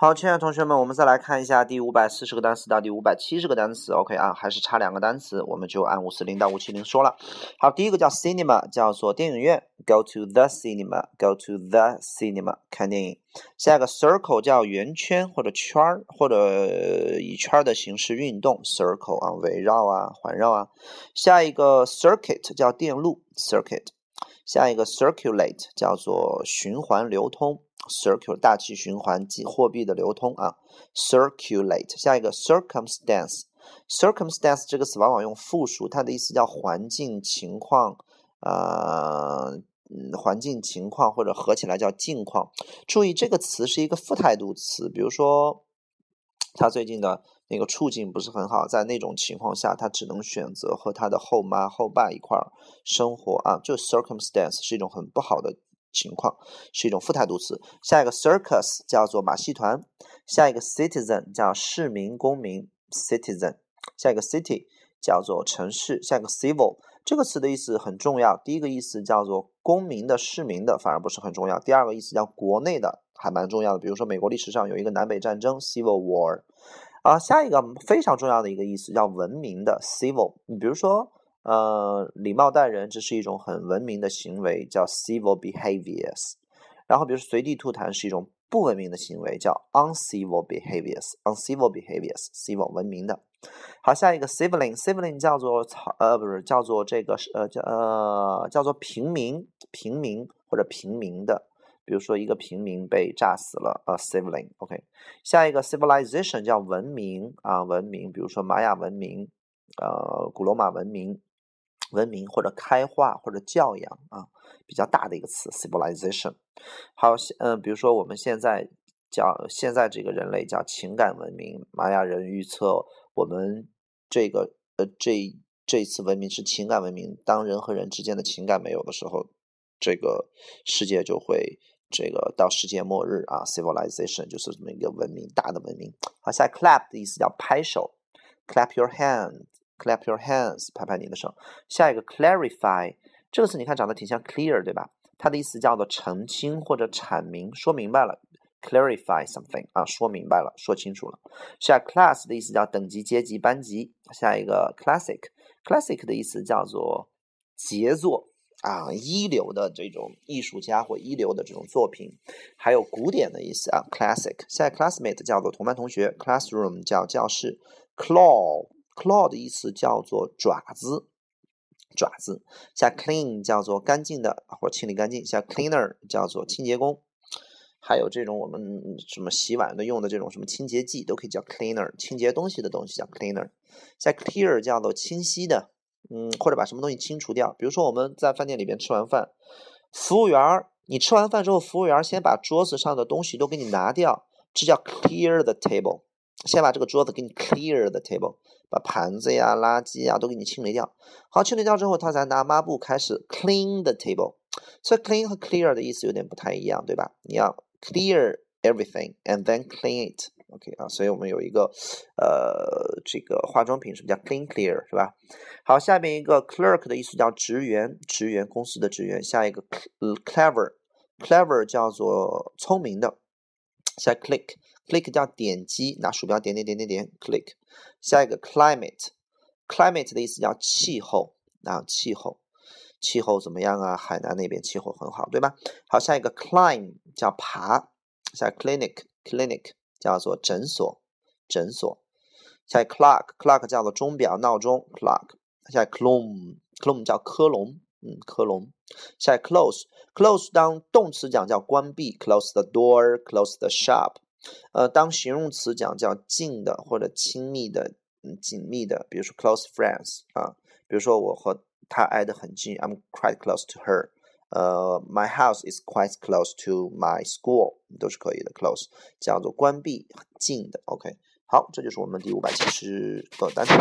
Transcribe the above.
好，亲爱的同学们，我们再来看一下第五百四十个单词到第五百七十个单词。OK 啊，还是差两个单词，我们就按五四零到五七零说了。好，第一个叫 cinema，叫做电影院，go to the cinema，go to the cinema 看电影。下一个 circle 叫圆圈或者圈儿，或者以圈儿的形式运动，circle 啊，围绕啊，环绕啊。下一个 circuit 叫电路，circuit。下一个 circulate 叫做循环流通。Circulate 大气循环及货币的流通啊，circulate。下一个 circumstance，circumstance 这个词往往用复数，它的意思叫环境情况，呃，环境情况或者合起来叫境况。注意这个词是一个复态度词，比如说他最近的那个处境不是很好，在那种情况下，他只能选择和他的后妈后爸一块儿生活啊，就 circumstance 是一种很不好的。情况是一种复态度词。下一个 circus 叫做马戏团。下一个 citizen 叫市民、公民，citizen。下一个 city 叫做城市。下一个 civil 这个词的意思很重要。第一个意思叫做公民的、市民的，反而不是很重要。第二个意思叫国内的，还蛮重要的。比如说美国历史上有一个南北战争，civil war。啊，下一个非常重要的一个意思叫文明的，civil。你比如说。呃，礼貌待人，这是一种很文明的行为，叫 civil behaviors。然后，比如随地吐痰是一种不文明的行为，叫 uncivil behaviors。uncivil behaviors，civil 文明的。好，下一个 civilian，civilian 叫做草呃不是叫做这个呃叫呃叫做平民平民或者平民的，比如说一个平民被炸死了，呃 civilian。OK，下一个 civilization 叫文明啊文明，比如说玛雅文明，呃古罗马文明。文明或者开化或者教养啊，比较大的一个词，civilization。好，嗯，比如说我们现在叫现在这个人类叫情感文明，玛雅人预测我们这个呃这这次文明是情感文明。当人和人之间的情感没有的时候，这个世界就会这个到世界末日啊。civilization 就是这么一个文明，大的文明。好，下 clap 的意思叫拍手，clap your hands。Clap your hands，拍拍你的手。下一个 clarify 这个词，你看长得挺像 clear，对吧？它的意思叫做澄清或者阐明，说明白了。Clarify something 啊，说明白了，说清楚了。下 class 的意思叫等级、阶级、班级。下一个 classic，classic 的意思叫做杰作啊，一流的这种艺术家或一流的这种作品。还有古典的意思啊，classic。下 classmate 叫做同班同学，classroom 叫教室，claw。Claw 的意思叫做爪子，爪子。像 clean 叫做干净的或者清理干净，像 cleaner 叫做清洁工。还有这种我们什么洗碗的用的这种什么清洁剂都可以叫 cleaner，清洁东西的东西叫 cleaner。像 clear 叫做清晰的，嗯，或者把什么东西清除掉。比如说我们在饭店里边吃完饭，服务员儿，你吃完饭之后，服务员先把桌子上的东西都给你拿掉，这叫 clear the table。先把这个桌子给你 clear the table，把盘子呀、垃圾呀都给你清理掉。好，清理掉之后，他才拿抹布开始 clean the table。所以 clean 和 clear 的意思有点不太一样，对吧？你要 clear everything and then clean it。OK 啊，所以我们有一个呃，这个化妆品是不是叫 clean clear 是吧？好，下面一个 clerk 的意思叫职员，职员公司的职员。下一个 clever，clever 叫做聪明的。下 click。click 叫点击，拿鼠标点点点点点，click。下一个 climate，climate 的意思叫气候啊，气候，气候怎么样啊？海南那边气候很好，对吧？好，下一个 climb 叫爬，下 clinic，clinic 叫做诊所，诊所。下 clock，clock 叫做钟表、闹钟，clock。下 clone，clone 叫科隆，嗯，克隆。下 close，close 当动词讲叫关闭，close the door，close the shop。呃，当形容词讲叫近的或者亲密的、紧密的，比如说 close friends 啊，比如说我和他挨得很近，I'm quite close to her。呃，my house is quite close to my school，都是可以的。close 叫做关闭，很近的。OK，好，这就是我们第五百七十个单词。